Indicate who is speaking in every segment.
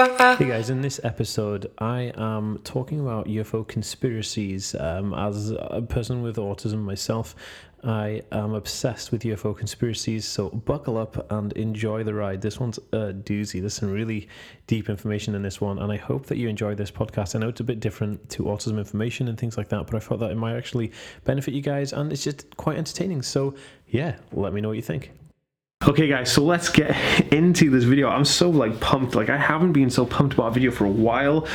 Speaker 1: Hey guys, in this episode, I am talking about UFO conspiracies. Um, as a person with autism myself, I am obsessed with UFO conspiracies, so buckle up and enjoy the ride. This one's a doozy. There's some really deep information in this one, and I hope that you enjoy this podcast. I know it's a bit different to autism information and things like that, but I thought that it might actually benefit you guys, and it's just quite entertaining. So, yeah, let me know what you think. Okay guys, so let's get into this video. I'm so like pumped. Like I haven't been so pumped about a video for a while.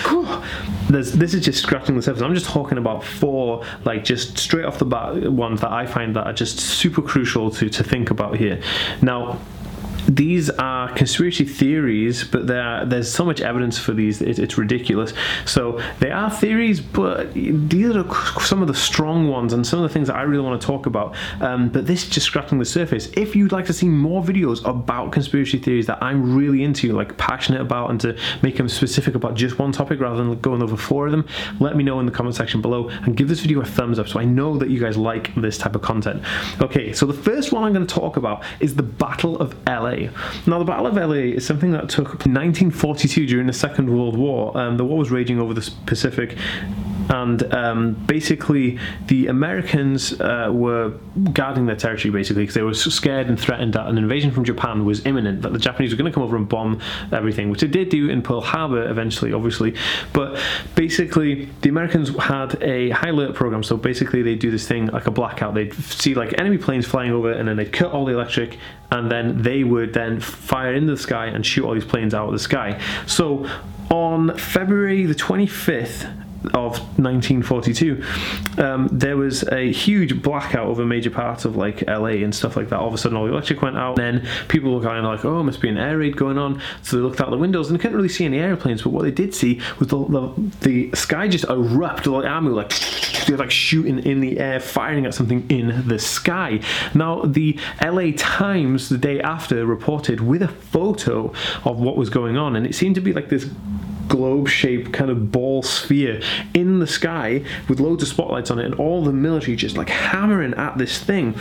Speaker 1: There's, this is just scratching the surface. I'm just talking about four like just straight off the bat ones that I find that are just super crucial to, to think about here. Now these are conspiracy theories, but there's so much evidence for these, it, it's ridiculous. So they are theories, but these are some of the strong ones and some of the things that I really want to talk about. Um, but this is just scratching the surface. If you'd like to see more videos about conspiracy theories that I'm really into, like passionate about, and to make them specific about just one topic rather than going over four of them, let me know in the comment section below and give this video a thumbs up so I know that you guys like this type of content. Okay, so the first one I'm going to talk about is the Battle of LA. Now, the Battle of LA is something that took 1942 during the Second World War. Um, the war was raging over the Pacific and um, basically the Americans uh, were guarding their territory basically because they were scared and threatened that an invasion from Japan was imminent, that the Japanese were going to come over and bomb everything, which they did do in Pearl Harbor eventually, obviously. But basically, the Americans had a high alert program, so basically they do this thing like a blackout. They'd see like enemy planes flying over, and then they'd cut all the electric, and then they would then fire into the sky and shoot all these planes out of the sky. So on February the 25th, of 1942, um, there was a huge blackout over major parts of like LA and stuff like that. All of a sudden, all the electric went out. And then people were kind of like, "Oh, must be an air raid going on." So they looked out the windows and they couldn't really see any airplanes. But what they did see was the the, the sky just erupted like army like they're like shooting in the air, firing at something in the sky. Now, the LA Times the day after reported with a photo of what was going on, and it seemed to be like this globe shaped kind of ball sphere in the sky with loads of spotlights on it, and all the military just like hammering at this thing.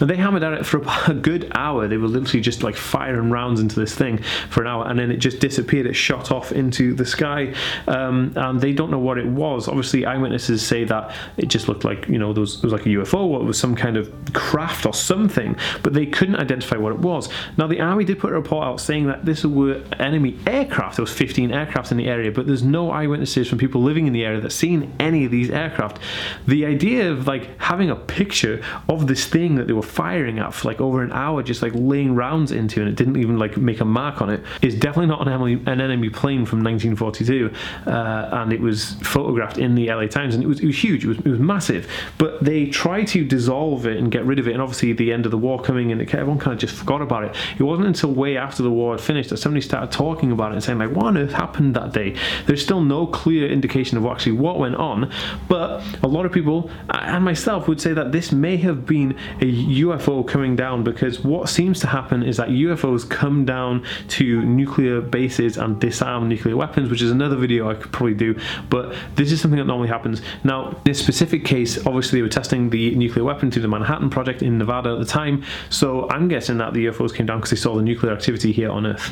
Speaker 1: And they hammered at it for a good hour. They were literally just like firing rounds into this thing for an hour, and then it just disappeared. It shot off into the sky, um, and they don't know what it was. Obviously, eyewitnesses say that it just looked like you know there was, was like a UFO, or it was some kind of craft or something, but they couldn't identify what it was. Now, the army did put a report out saying that this were enemy aircraft. There was 15 aircraft in the area, but there's no eyewitnesses from people living in the area that seen any of these aircraft. The idea of like having a picture of this thing that they were firing at for like over an hour, just like laying rounds into, and it didn't even like make a mark on it, is definitely not an enemy, an enemy plane from 1942, uh, and it was photographed in the LA Times, and it was, it was huge, it was, it was massive. But they tried to dissolve it and get rid of it, and obviously the end of the war coming, and everyone kind of just forgot about it. It wasn't until way after the war had finished that somebody started talking about it and saying like, what on earth happened that day? There's still no clear indication of actually what went on, but a lot of people and myself would say that this may have been a UFO coming down because what seems to happen is that UFOs come down to nuclear bases and disarm nuclear weapons, which is another video I could probably do, but this is something that normally happens. Now, this specific case, obviously, they were testing the nuclear weapon through the Manhattan Project in Nevada at the time, so I'm guessing that the UFOs came down because they saw the nuclear activity here on Earth.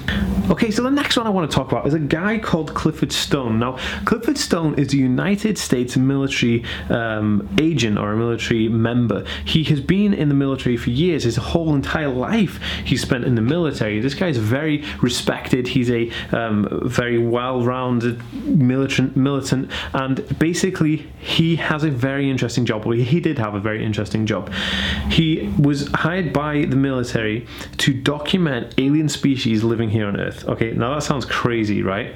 Speaker 1: Okay, so the next one I want to talk about is a guy called Clifford Stone. Now, Clifford Stone is a United States military um, agent or a military member. He has been in the military for years. His whole entire life he spent in the military. This guy is very respected. He's a um, very well-rounded militant, militant, and basically he has a very interesting job. Well, he did have a very interesting job. He was hired by the military to document alien species living here on Earth. Okay, now that sounds crazy, right?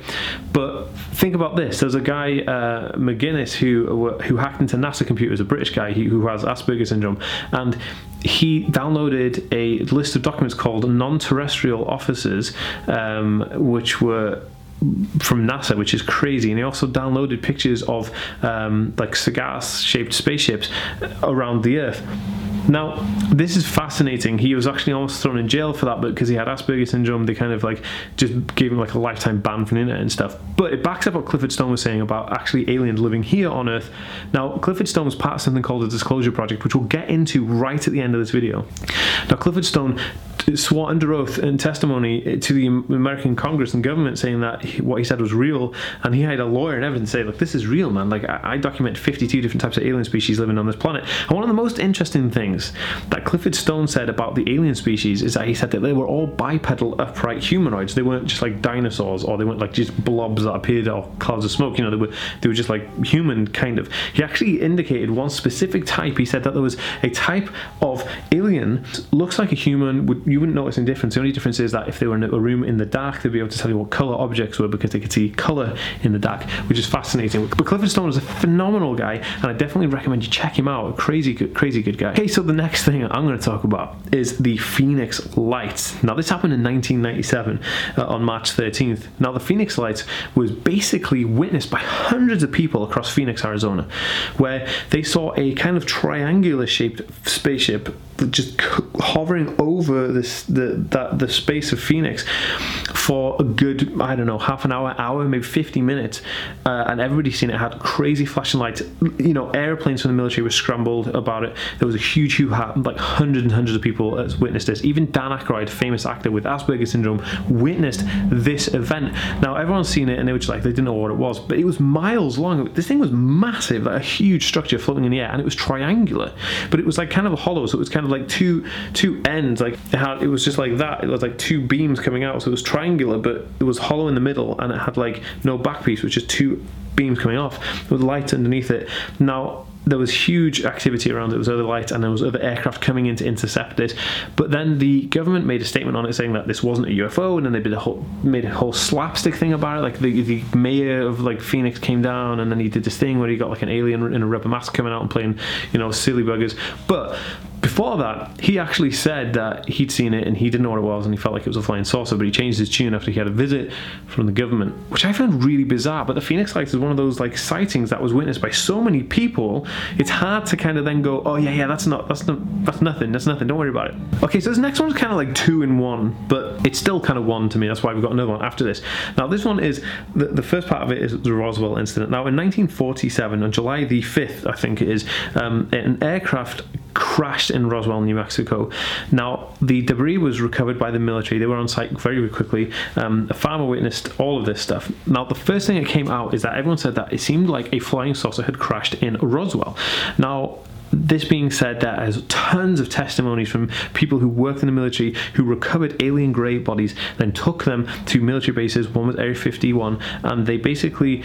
Speaker 1: But think about this: there's a guy uh, McGinnis who who hacked into NASA computers, a British guy who has Asperger's syndrome, and he downloaded a list of documents called non-terrestrial officers, um, which were from NASA, which is crazy. And he also downloaded pictures of um, like cigar-shaped spaceships around the Earth. Now, this is fascinating. He was actually almost thrown in jail for that, but because he had Asperger's syndrome, they kind of like just gave him like a lifetime ban from the internet and stuff. But it backs up what Clifford Stone was saying about actually aliens living here on Earth. Now, Clifford Stone was part of something called the Disclosure Project, which we'll get into right at the end of this video. Now, Clifford Stone swore under oath in testimony to the American Congress and government saying that he, what he said was real, and he had a lawyer and evidence say, "Look, this is real, man. Like I, I document 52 different types of alien species living on this planet." And one of the most interesting things that Clifford Stone said about the alien species is that he said that they were all bipedal, upright humanoids. They weren't just like dinosaurs, or they weren't like just blobs that appeared out clouds of smoke. You know, they were they were just like human kind of. He actually indicated one specific type. He said that there was a type of alien looks like a human. Would, you wouldn't notice any difference. The only difference is that if they were in a room in the dark, they'd be able to tell you what color objects were because they could see color in the dark, which is fascinating. But Clifford Stone is a phenomenal guy, and I definitely recommend you check him out. Crazy good, crazy good guy. Okay, so the next thing I'm going to talk about is the Phoenix Lights. Now, this happened in 1997 uh, on March 13th. Now, the Phoenix Lights was basically witnessed by hundreds of people across Phoenix, Arizona, where they saw a kind of triangular shaped spaceship just hovering over this the that the space of Phoenix for a good I don't know half an hour, hour, maybe 50 minutes, uh, and everybody's seen it. Had crazy flashing lights. You know, airplanes from the military were scrambled about it. There was a huge hoo ha, like hundreds and hundreds of people witnessed this. Even Dan Aykroyd, famous actor with Asperger's syndrome, witnessed this event. Now everyone's seen it, and they were just like they didn't know what it was, but it was miles long. This thing was massive, like a huge structure floating in the air, and it was triangular, but it was like kind of a hollow, so it was kind of like two two ends. Like it had, it was just like that. It was like two beams coming out, so it was triangular, but it was hollow in the middle, and it had like no back piece, which is two beams coming off with light underneath it. Now there was huge activity around it. There was other lights and there was other aircraft coming in to intercept it. But then the government made a statement on it saying that this wasn't a UFO, and then they did a whole made a whole slapstick thing about it. Like the the mayor of like Phoenix came down, and then he did this thing where he got like an alien in a rubber mask coming out and playing, you know, silly buggers. But before that, he actually said that he'd seen it and he didn't know what it was and he felt like it was a flying saucer, but he changed his tune after he had a visit from the government, which I found really bizarre. But the Phoenix Lights is one of those like sightings that was witnessed by so many people. It's hard to kind of then go, oh yeah, yeah, that's not, that's not, that's nothing, that's nothing. Don't worry about it. Okay, so this next one's kind of like two in one, but it's still kind of one to me. That's why we've got another one after this. Now this one is the, the first part of it is the Roswell incident. Now in 1947, on July the 5th, I think it is, um, an aircraft crashed in Roswell, New Mexico. Now, the debris was recovered by the military. They were on site very, quickly. Um, a farmer witnessed all of this stuff. Now, the first thing that came out is that everyone said that it seemed like a flying saucer had crashed in Roswell. Now, this being said, there is tons of testimonies from people who worked in the military who recovered alien grey bodies, then took them to military bases. One was Area 51, and they basically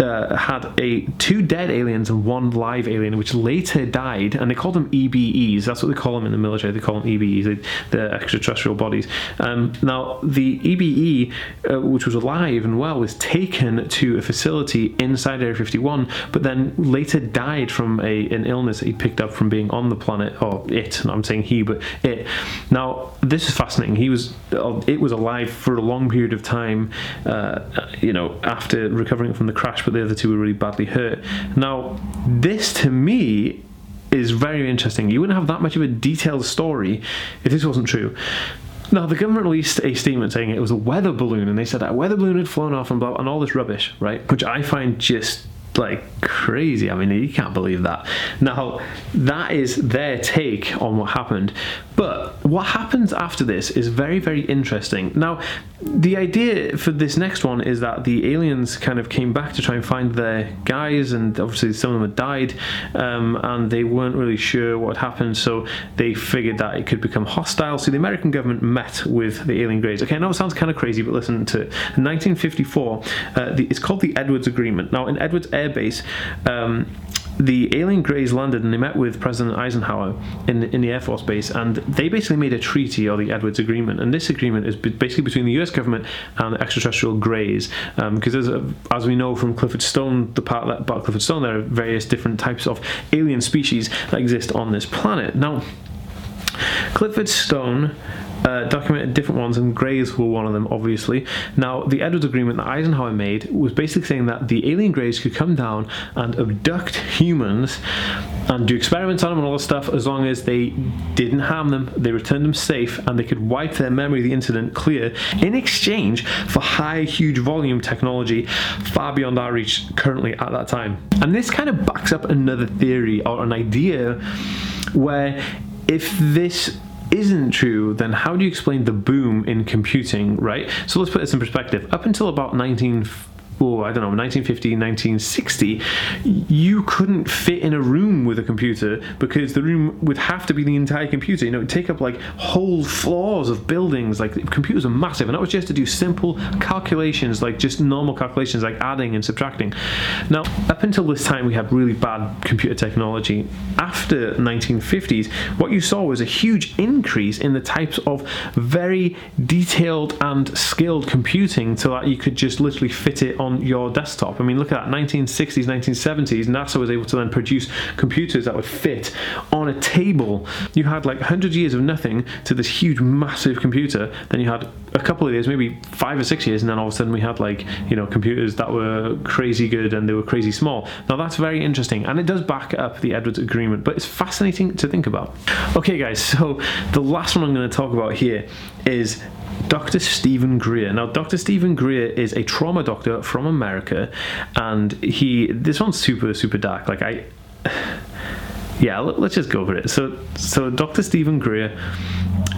Speaker 1: uh, had a two dead aliens and one live alien, which later died, and they called them EBEs. That's what they call them in the military. They call them EBEs, the extraterrestrial bodies. Um, now, the EBE, uh, which was alive and well, was taken to a facility inside Area 51, but then later died from a an illness that he picked up from being on the planet, or it. I'm saying he, but it. Now, this is fascinating. He was, uh, it was alive for a long period of time. Uh, you know, after recovering from the crash but the other two were really badly hurt. Now, this to me is very interesting. You wouldn't have that much of a detailed story if this wasn't true. Now, the government released a statement saying it was a weather balloon, and they said that a weather balloon had flown off and blah, and all this rubbish, right? Which I find just like crazy. I mean, you can't believe that. Now, that is their take on what happened. But what happens after this is very, very interesting. Now, the idea for this next one is that the aliens kind of came back to try and find their guys, and obviously some of them had died, um, and they weren't really sure what had happened, so they figured that it could become hostile. So the American government met with the alien greys. Okay, I know it sounds kind of crazy, but listen to it. 1954. Uh, the, it's called the Edwards Agreement. Now, in Edwards Air Base, um, the alien greys landed and they met with President Eisenhower in in the Air Force Base, and they basically made a treaty or the Edwards Agreement. And this agreement is basically between the U.S. government and the extraterrestrial greys, because um, as we know from Clifford Stone, the part that about Clifford Stone, there are various different types of alien species that exist on this planet. Now, Clifford Stone uh, documented different ones, and Greys were one of them, obviously. Now, the Edwards Agreement that Eisenhower made was basically saying that the alien Greys could come down and abduct humans and do experiments on them and all this stuff as long as they didn't harm them, they returned them safe, and they could wipe their memory of the incident clear in exchange for high, huge volume technology far beyond our reach currently at that time. And this kind of backs up another theory or an idea where if this isn't true, then how do you explain the boom in computing, right? So let's put this in perspective. Up until about 19 I don't know, 1950, 1960, you couldn't fit in a room with a computer because the room would have to be the entire computer. You know, take up like whole floors of buildings. Like computers are massive, and that was just to do simple calculations, like just normal calculations, like adding and subtracting. Now, up until this time, we had really bad computer technology. After 1950s, what you saw was a huge increase in the types of very detailed and skilled computing so that you could just literally fit it on your desktop. I mean, look at that 1960s, 1970s, NASA was able to then produce computers that would fit on a table. You had like 100 years of nothing to this huge, massive computer. Then you had a couple of years, maybe five or six years, and then all of a sudden we had like, you know, computers that were crazy good and they were crazy small. Now that's very interesting, and it does back up the Edwards Agreement, but it's fascinating to think about. Okay, guys, so the last one I'm going to talk about here is Dr. Stephen Greer. Now, Dr. Stephen Greer is a trauma doctor from America, and he this one's super super dark. Like I, yeah, let's just go over it. So, so Dr. Stephen Greer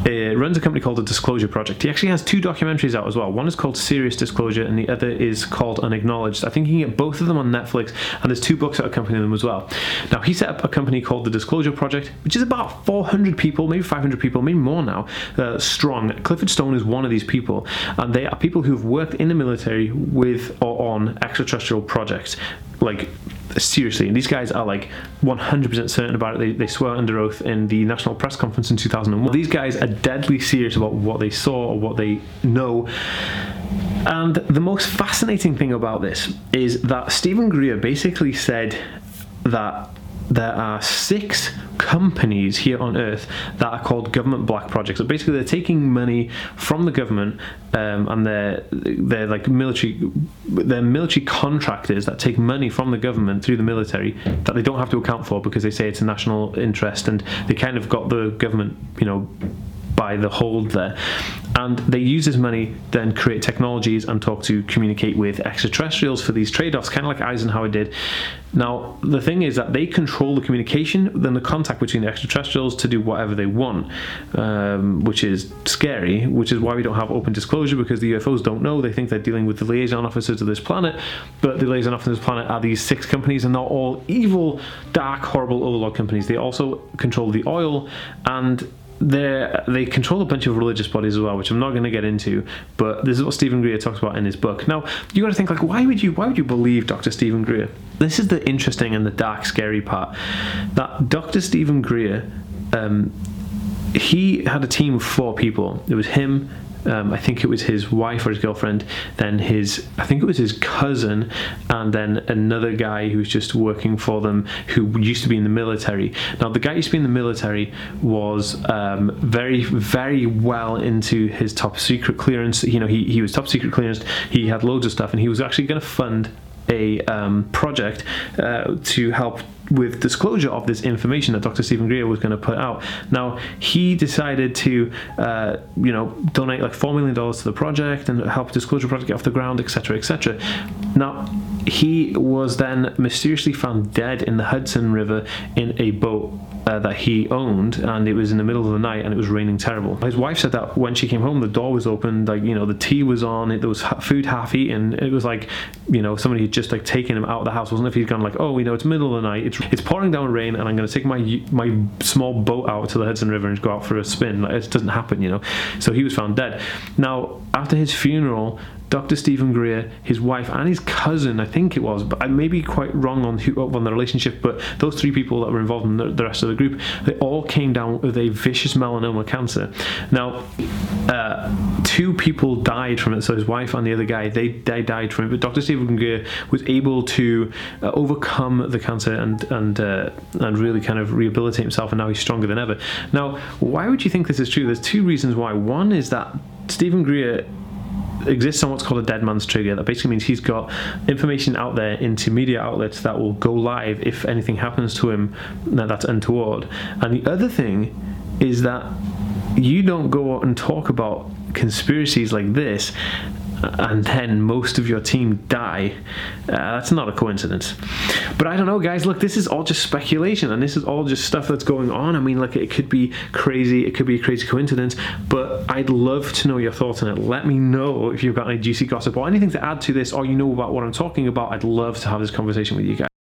Speaker 1: uh, runs a company called the Disclosure Project. He actually has two documentaries out as well. One is called Sirius Disclosure, and the other is called Unacknowledged. I think you can get both of them on Netflix, and there's two books that accompany them as well. Now, he set up a company called the Disclosure Project, which is about 400 people, maybe 500 people, maybe more now, uh, strong. Clifford Stone is one of these people, and they are people who've worked in the military with or on extraterrestrial projects like seriously. And these guys are like 100% certain about it. They, they swear under oath in the National Press Conference in 2001. These guys are deadly serious about what they saw or what they know. And the most fascinating thing about this is that Stephen Greer basically said that there are six companies here on Earth that are called government black projects. So basically, they're taking money from the government, um, and they're they're like military, they're military contractors that take money from the government through the military that they don't have to account for because they say it's a national interest, and they kind of got the government, you know by the hold there. And they use this money, then create technologies and talk to communicate with extraterrestrials for these trade offs, kind of like Eisenhower did. Now, the thing is that they control the communication, then the contact between the extraterrestrials to do whatever they want, um, which is scary, which is why we don't have open disclosure because the UFOs don't know. They think they're dealing with the liaison officers of this planet, but the liaison officers of this planet are these six companies and they're all evil, dark, horrible overlord companies. They also control the oil and they they control a bunch of religious bodies as well, which I'm not going to get into. But this is what Stephen Greer talks about in his book. Now you got to think like, why would you why would you believe Dr. Stephen Greer? This is the interesting and the dark, scary part. That Dr. Stephen Greer, um, he had a team of four people. It was him, um, I think it was his wife or his girlfriend, then his, I think it was his cousin, and then another guy who was just working for them who used to be in the military. Now, the guy who used to be in the military was um, very, very well into his top secret clearance. You know, he, he was top secret clearance, he had loads of stuff, and he was actually going to fund a um, project uh, to help with disclosure of this information that Dr. Stephen Greer was going to put out. Now he decided to, uh, you know, donate like four million dollars to the project and help disclosure project get off the ground, etc., etc. Now he was then mysteriously found dead in the Hudson River in a boat uh, that he owned, and it was in the middle of the night, and it was raining terrible. His wife said that when she came home, the door was open, like you know, the tea was on, it, there was food half eaten. It was like, you know, somebody had just like taken him out of the house. Wasn't if he'd gone like, oh, you know, it's middle of the night, it's it's pouring down rain, and I'm going to take my my small boat out to the Hudson River and go out for a spin. Like, it doesn't happen, you know. So he was found dead. Now after his funeral, Dr. Stephen Greer, his wife, and his cousin, I think it was, but I may be quite wrong on who on the relationship. But those three people that were involved in the, the rest of the group, they all came down with a vicious melanoma cancer. Now, uh, two people died from it. So his wife and the other guy, they, they died from it. But Dr. Stephen Greer was able to uh, overcome the cancer and and uh, and really kind of rehabilitate himself, and now he's stronger than ever. Now, why would you think this is true? There's two reasons why. One is that Stephen Greer exists on what's called a dead man's trigger. That basically means he's got information out there into media outlets that will go live if anything happens to him that's untoward. And the other thing is that you don't go out and talk about conspiracies like this and then most of your team die, uh, that's not a coincidence. But I don't know, guys. Look, this is all just speculation, and this is all just stuff that's going on. I mean, like it could be crazy, it could be a crazy coincidence, but I'd love to know your thoughts on it. Let me know if you've got any juicy gossip or anything to add to this, or you know about what I'm talking about. I'd love to have this conversation with you guys.